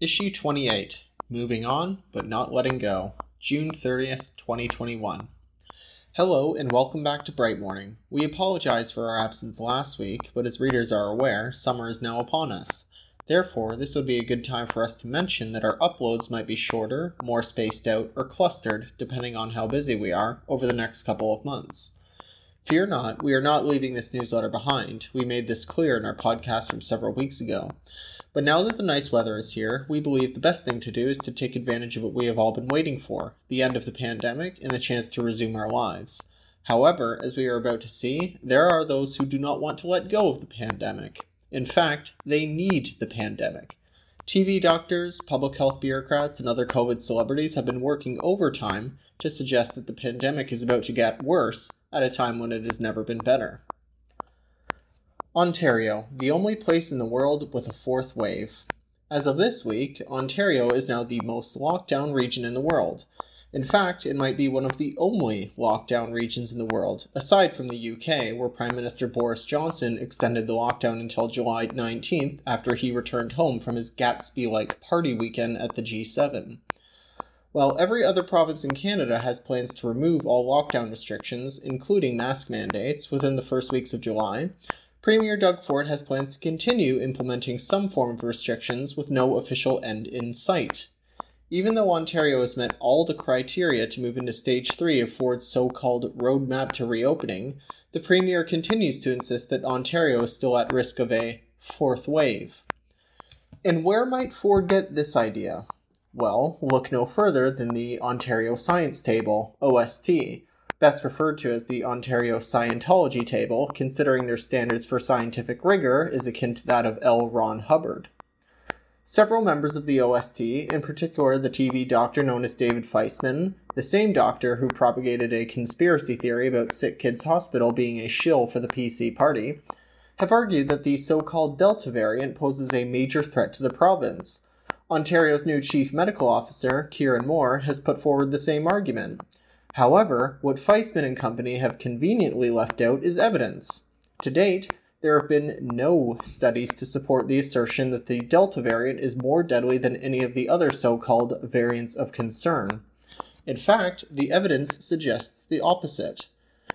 Issue 28 Moving On but Not Letting Go, June 30th, 2021. Hello and welcome back to Bright Morning. We apologize for our absence last week, but as readers are aware, summer is now upon us. Therefore, this would be a good time for us to mention that our uploads might be shorter, more spaced out, or clustered, depending on how busy we are, over the next couple of months. Fear not, we are not leaving this newsletter behind. We made this clear in our podcast from several weeks ago. But now that the nice weather is here, we believe the best thing to do is to take advantage of what we have all been waiting for the end of the pandemic and the chance to resume our lives. However, as we are about to see, there are those who do not want to let go of the pandemic. In fact, they need the pandemic. TV doctors, public health bureaucrats, and other COVID celebrities have been working overtime to suggest that the pandemic is about to get worse at a time when it has never been better. Ontario, the only place in the world with a fourth wave. As of this week, Ontario is now the most locked down region in the world. In fact, it might be one of the only lockdown regions in the world, aside from the UK, where Prime Minister Boris Johnson extended the lockdown until July 19th after he returned home from his Gatsby like party weekend at the G7. While every other province in Canada has plans to remove all lockdown restrictions, including mask mandates, within the first weeks of July, Premier Doug Ford has plans to continue implementing some form of restrictions with no official end in sight. Even though Ontario has met all the criteria to move into stage 3 of Ford's so called roadmap to reopening, the Premier continues to insist that Ontario is still at risk of a fourth wave. And where might Ford get this idea? Well, look no further than the Ontario Science Table, OST, best referred to as the Ontario Scientology Table, considering their standards for scientific rigor is akin to that of L. Ron Hubbard. Several members of the OST, in particular the TV doctor known as David Fisman, the same doctor who propagated a conspiracy theory about Sick Kids Hospital being a shill for the PC party, have argued that the so called Delta variant poses a major threat to the province. Ontario's new Chief Medical Officer, Kieran Moore, has put forward the same argument. However, what Fisman and company have conveniently left out is evidence. To date, there have been no studies to support the assertion that the Delta variant is more deadly than any of the other so called variants of concern. In fact, the evidence suggests the opposite.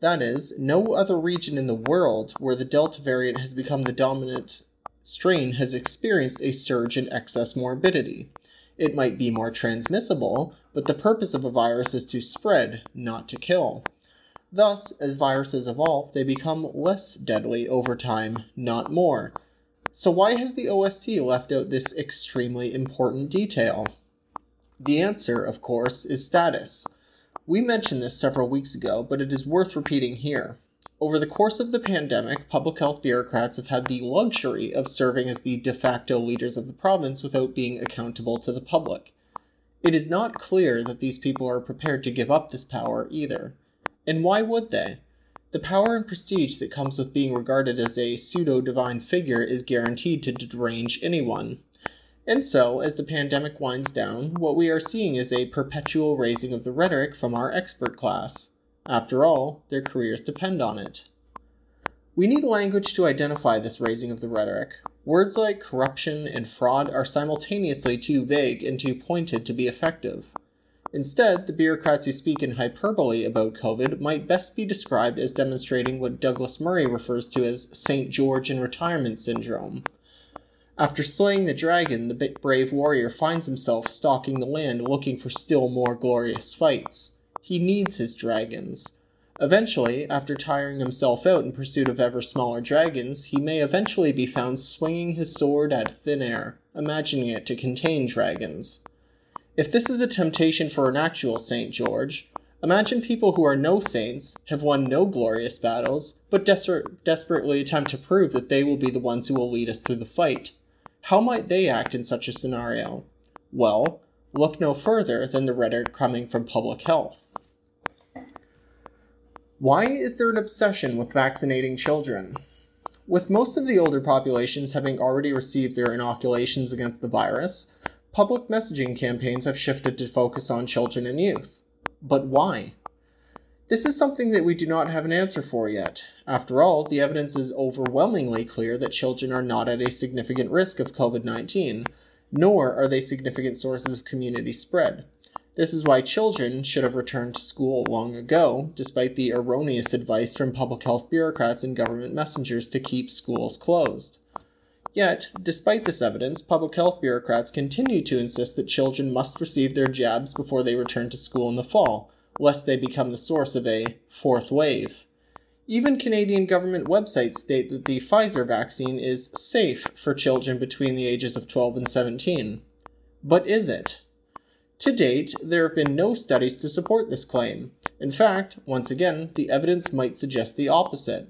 That is, no other region in the world where the Delta variant has become the dominant strain has experienced a surge in excess morbidity. It might be more transmissible, but the purpose of a virus is to spread, not to kill. Thus, as viruses evolve, they become less deadly over time, not more. So, why has the OST left out this extremely important detail? The answer, of course, is status. We mentioned this several weeks ago, but it is worth repeating here. Over the course of the pandemic, public health bureaucrats have had the luxury of serving as the de facto leaders of the province without being accountable to the public. It is not clear that these people are prepared to give up this power either. And why would they? The power and prestige that comes with being regarded as a pseudo divine figure is guaranteed to derange anyone. And so, as the pandemic winds down, what we are seeing is a perpetual raising of the rhetoric from our expert class. After all, their careers depend on it. We need language to identify this raising of the rhetoric. Words like corruption and fraud are simultaneously too vague and too pointed to be effective. Instead, the bureaucrats who speak in hyperbole about COVID might best be described as demonstrating what Douglas Murray refers to as St. George in retirement syndrome. After slaying the dragon, the brave warrior finds himself stalking the land looking for still more glorious fights. He needs his dragons. Eventually, after tiring himself out in pursuit of ever smaller dragons, he may eventually be found swinging his sword at thin air, imagining it to contain dragons. If this is a temptation for an actual St. George, imagine people who are no saints, have won no glorious battles, but desper- desperately attempt to prove that they will be the ones who will lead us through the fight. How might they act in such a scenario? Well, look no further than the rhetoric coming from public health. Why is there an obsession with vaccinating children? With most of the older populations having already received their inoculations against the virus, public messaging campaigns have shifted to focus on children and youth. But why? This is something that we do not have an answer for yet. After all, the evidence is overwhelmingly clear that children are not at a significant risk of COVID 19, nor are they significant sources of community spread. This is why children should have returned to school long ago, despite the erroneous advice from public health bureaucrats and government messengers to keep schools closed. Yet, despite this evidence, public health bureaucrats continue to insist that children must receive their jabs before they return to school in the fall, lest they become the source of a fourth wave. Even Canadian government websites state that the Pfizer vaccine is safe for children between the ages of 12 and 17. But is it? To date, there have been no studies to support this claim. In fact, once again, the evidence might suggest the opposite.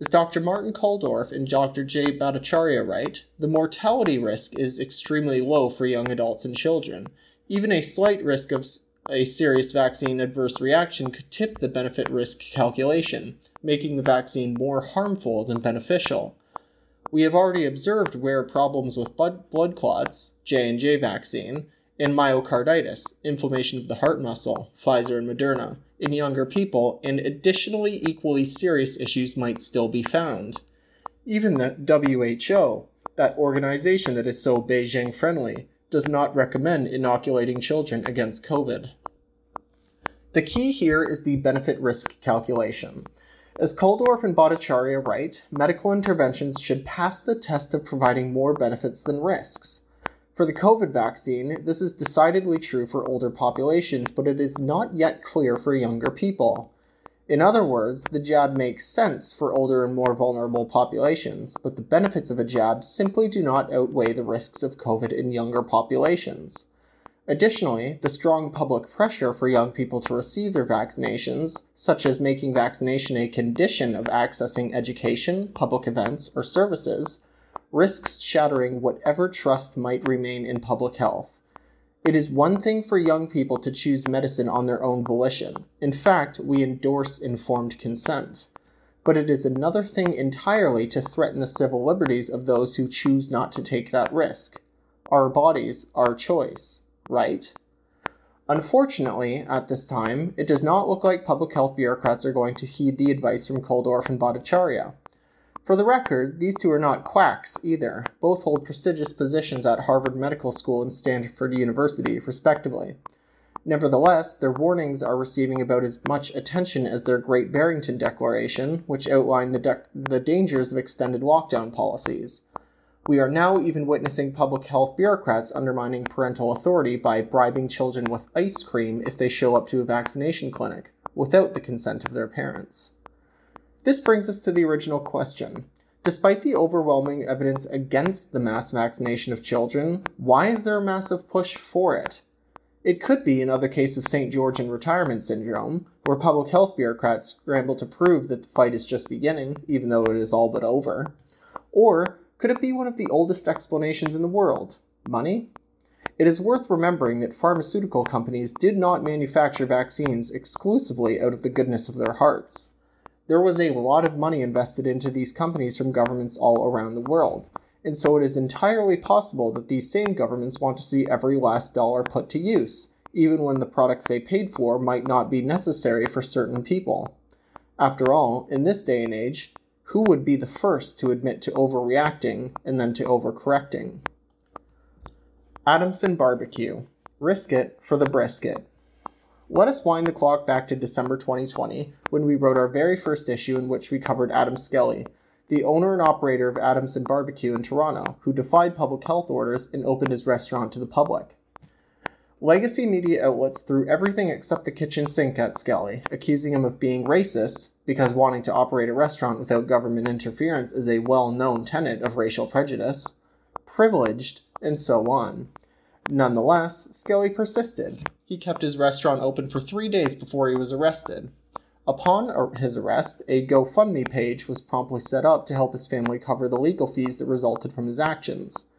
As Dr. Martin Kulldorff and Dr. J. Bhattacharya write, the mortality risk is extremely low for young adults and children. Even a slight risk of a serious vaccine adverse reaction could tip the benefit risk calculation, making the vaccine more harmful than beneficial. We have already observed rare problems with blood clots, J&J vaccine, and myocarditis, inflammation of the heart muscle, Pfizer and Moderna, in younger people, and additionally equally serious issues might still be found. Even the WHO, that organization that is so Beijing friendly, does not recommend inoculating children against COVID. The key here is the benefit risk calculation. As Kulldorff and Bhattacharya write, medical interventions should pass the test of providing more benefits than risks. For the COVID vaccine, this is decidedly true for older populations, but it is not yet clear for younger people. In other words, the jab makes sense for older and more vulnerable populations, but the benefits of a jab simply do not outweigh the risks of COVID in younger populations. Additionally, the strong public pressure for young people to receive their vaccinations, such as making vaccination a condition of accessing education, public events, or services, risks shattering whatever trust might remain in public health. It is one thing for young people to choose medicine on their own volition. In fact, we endorse informed consent. But it is another thing entirely to threaten the civil liberties of those who choose not to take that risk. Our bodies, our choice, right? Unfortunately, at this time, it does not look like public health bureaucrats are going to heed the advice from Kulldorff and Bhattacharya. For the record, these two are not quacks either. Both hold prestigious positions at Harvard Medical School and Stanford University, respectively. Nevertheless, their warnings are receiving about as much attention as their Great Barrington Declaration, which outlined the, de- the dangers of extended lockdown policies. We are now even witnessing public health bureaucrats undermining parental authority by bribing children with ice cream if they show up to a vaccination clinic, without the consent of their parents. This brings us to the original question. Despite the overwhelming evidence against the mass vaccination of children, why is there a massive push for it? It could be another case of St. George in retirement syndrome, where public health bureaucrats scramble to prove that the fight is just beginning, even though it is all but over. Or could it be one of the oldest explanations in the world? Money? It is worth remembering that pharmaceutical companies did not manufacture vaccines exclusively out of the goodness of their hearts there was a lot of money invested into these companies from governments all around the world. And so it is entirely possible that these same governments want to see every last dollar put to use, even when the products they paid for might not be necessary for certain people. After all, in this day and age, who would be the first to admit to overreacting and then to overcorrecting? Adamson Barbecue. Risk it for the brisket. Let us wind the clock back to December 2020, when we wrote our very first issue in which we covered Adam Skelly, the owner and operator of Adamson Barbecue in Toronto, who defied public health orders and opened his restaurant to the public. Legacy media outlets threw everything except the kitchen sink at Skelly, accusing him of being racist because wanting to operate a restaurant without government interference is a well known tenet of racial prejudice, privileged, and so on. Nonetheless, Skelly persisted. He kept his restaurant open for three days before he was arrested. Upon his arrest, a GoFundMe page was promptly set up to help his family cover the legal fees that resulted from his actions.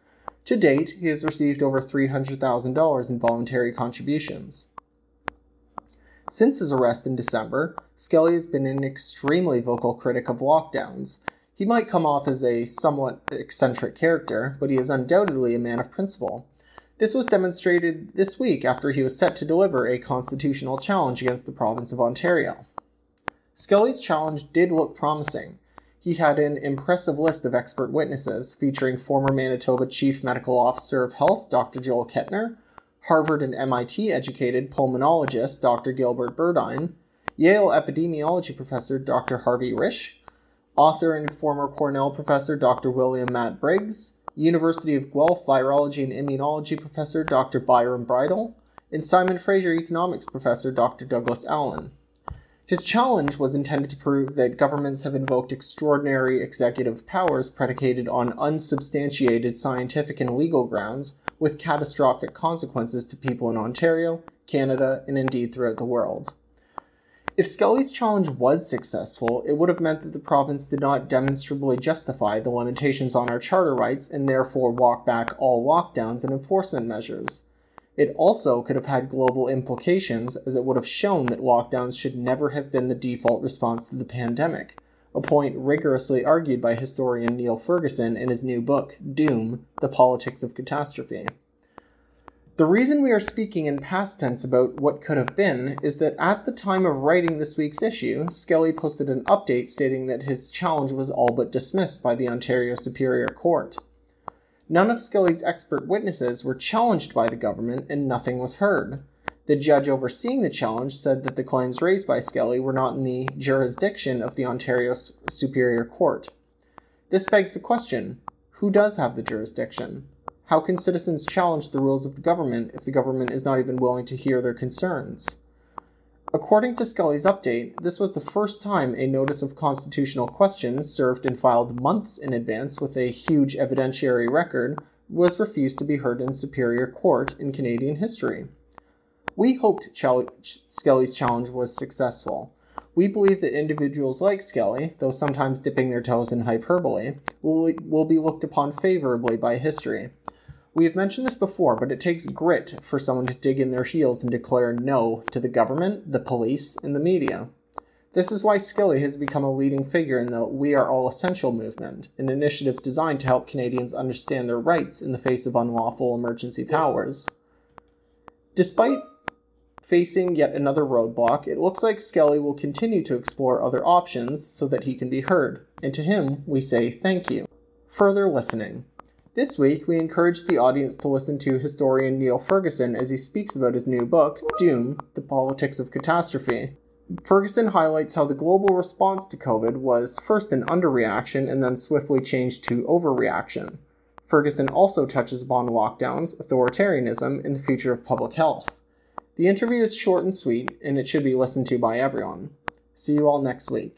To date, he has received over $300,000 in voluntary contributions. Since his arrest in December, Skelly has been an extremely vocal critic of lockdowns. He might come off as a somewhat eccentric character, but he is undoubtedly a man of principle. This was demonstrated this week after he was set to deliver a constitutional challenge against the province of Ontario. Skelly's challenge did look promising. He had an impressive list of expert witnesses, featuring former Manitoba Chief Medical Officer of Health, Dr. Joel Kettner, Harvard and MIT educated pulmonologist Dr. Gilbert Berdine, Yale epidemiology professor Dr. Harvey Risch, author and former Cornell professor Dr. William Matt Briggs, University of Guelph virology and immunology professor Dr. Byron Bridle, and Simon Fraser economics professor Dr. Douglas Allen. His challenge was intended to prove that governments have invoked extraordinary executive powers predicated on unsubstantiated scientific and legal grounds with catastrophic consequences to people in Ontario, Canada, and indeed throughout the world. If Skelly's challenge was successful, it would have meant that the province did not demonstrably justify the limitations on our charter rights and therefore walk back all lockdowns and enforcement measures. It also could have had global implications as it would have shown that lockdowns should never have been the default response to the pandemic, a point rigorously argued by historian Niall Ferguson in his new book, Doom The Politics of Catastrophe. The reason we are speaking in past tense about what could have been is that at the time of writing this week's issue, Skelly posted an update stating that his challenge was all but dismissed by the Ontario Superior Court. None of Skelly's expert witnesses were challenged by the government, and nothing was heard. The judge overseeing the challenge said that the claims raised by Skelly were not in the jurisdiction of the Ontario Superior Court. This begs the question who does have the jurisdiction? How can citizens challenge the rules of the government if the government is not even willing to hear their concerns? According to Skelly's update, this was the first time a notice of constitutional questions, served and filed months in advance with a huge evidentiary record, was refused to be heard in Superior Court in Canadian history. We hoped Skelly's challenge was successful. We believe that individuals like Skelly, though sometimes dipping their toes in hyperbole, will, will be looked upon favorably by history. We have mentioned this before, but it takes grit for someone to dig in their heels and declare no to the government, the police, and the media. This is why Skelly has become a leading figure in the We Are All Essential movement, an initiative designed to help Canadians understand their rights in the face of unlawful emergency powers. Despite facing yet another roadblock, it looks like Skelly will continue to explore other options so that he can be heard, and to him we say thank you. Further listening. This week, we encourage the audience to listen to historian Niall Ferguson as he speaks about his new book, Doom The Politics of Catastrophe. Ferguson highlights how the global response to COVID was first an underreaction and then swiftly changed to overreaction. Ferguson also touches upon lockdowns, authoritarianism, and the future of public health. The interview is short and sweet, and it should be listened to by everyone. See you all next week.